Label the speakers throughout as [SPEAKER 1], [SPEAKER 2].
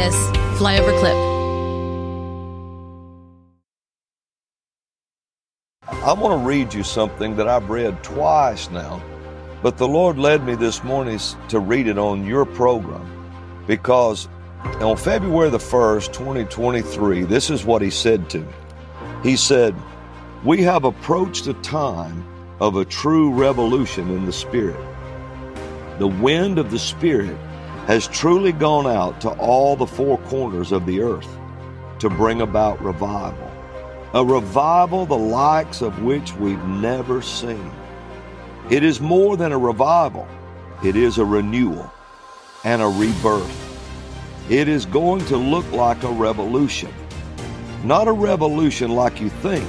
[SPEAKER 1] this flyover clip.
[SPEAKER 2] I want to read you something that I've read twice now, but the Lord led me this morning to read it on your program because on February the 1st, 2023, this is what He said to me. He said, We have approached a time of a true revolution in the Spirit. The wind of the Spirit has truly gone out to all the four corners of the earth to bring about revival a revival the likes of which we've never seen. It is more than a revival, it is a renewal and a rebirth. It is going to look like a revolution. Not a revolution like you think,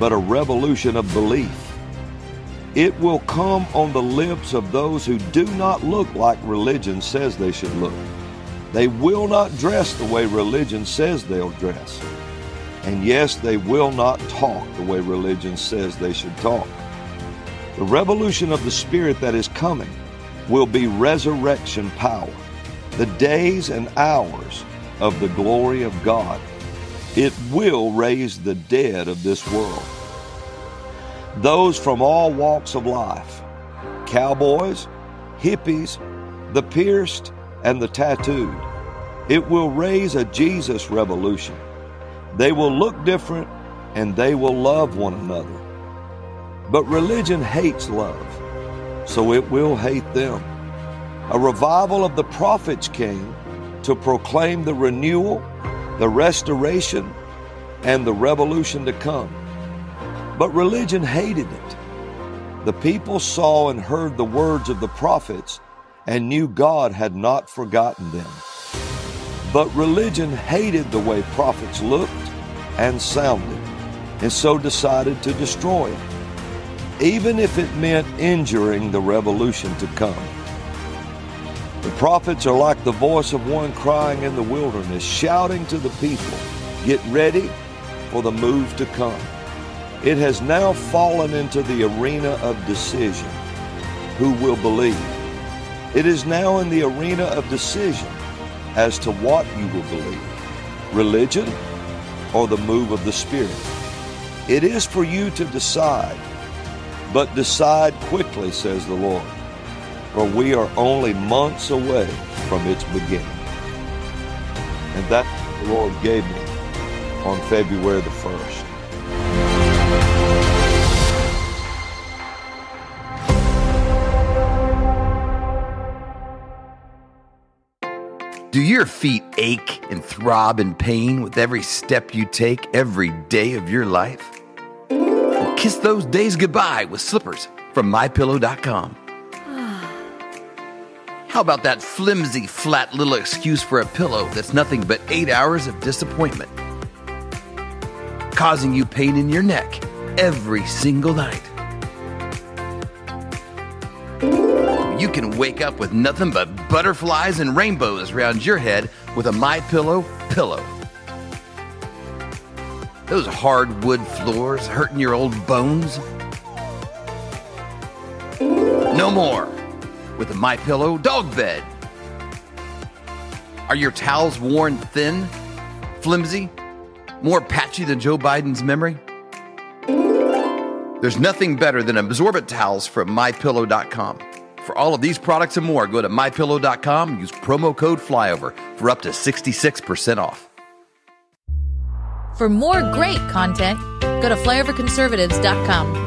[SPEAKER 2] but a revolution of belief. It will come on the lips of those who do not look like religion says they should look. They will not dress the way religion says they'll dress. And yes, they will not talk the way religion says they should talk. The revolution of the Spirit that is coming will be resurrection power, the days and hours of the glory of God. It will raise the dead of this world. Those from all walks of life cowboys, hippies, the pierced, and the tattooed. It will raise a Jesus revolution they will look different and they will love one another. But religion hates love, so it will hate them. A revival of the prophets came to proclaim the renewal, the restoration, and the revolution to come. But religion hated it. The people saw and heard the words of the prophets and knew God had not forgotten them. But religion hated the way prophets looked and sounded, and so decided to destroy it, even if it meant injuring the revolution to come. The prophets are like the voice of one crying in the wilderness, shouting to the people, Get ready for the move to come. It has now fallen into the arena of decision. Who will believe? It is now in the arena of decision as to what you will believe religion or the move of the Spirit. It is for you to decide, but decide quickly, says the Lord, for we are only months away from its beginning. And that the Lord gave me on February the 1st.
[SPEAKER 3] Do your feet ache and throb in pain with every step you take every day of your life? Well, kiss those days goodbye with slippers from mypillow.com. How about that flimsy, flat little excuse for a pillow that's nothing but eight hours of disappointment? Causing you pain in your neck every single night. You can wake up with nothing but butterflies and rainbows around your head with a My Pillow pillow. Those hardwood floors hurting your old bones? No more with a My Pillow dog bed. Are your towels worn thin, flimsy, more patchy than Joe Biden's memory? There's nothing better than absorbent towels from mypillow.com. For all of these products and more, go to mypillow.com, use promo code FLYOVER for up to 66% off.
[SPEAKER 1] For more great content, go to flyoverconservatives.com.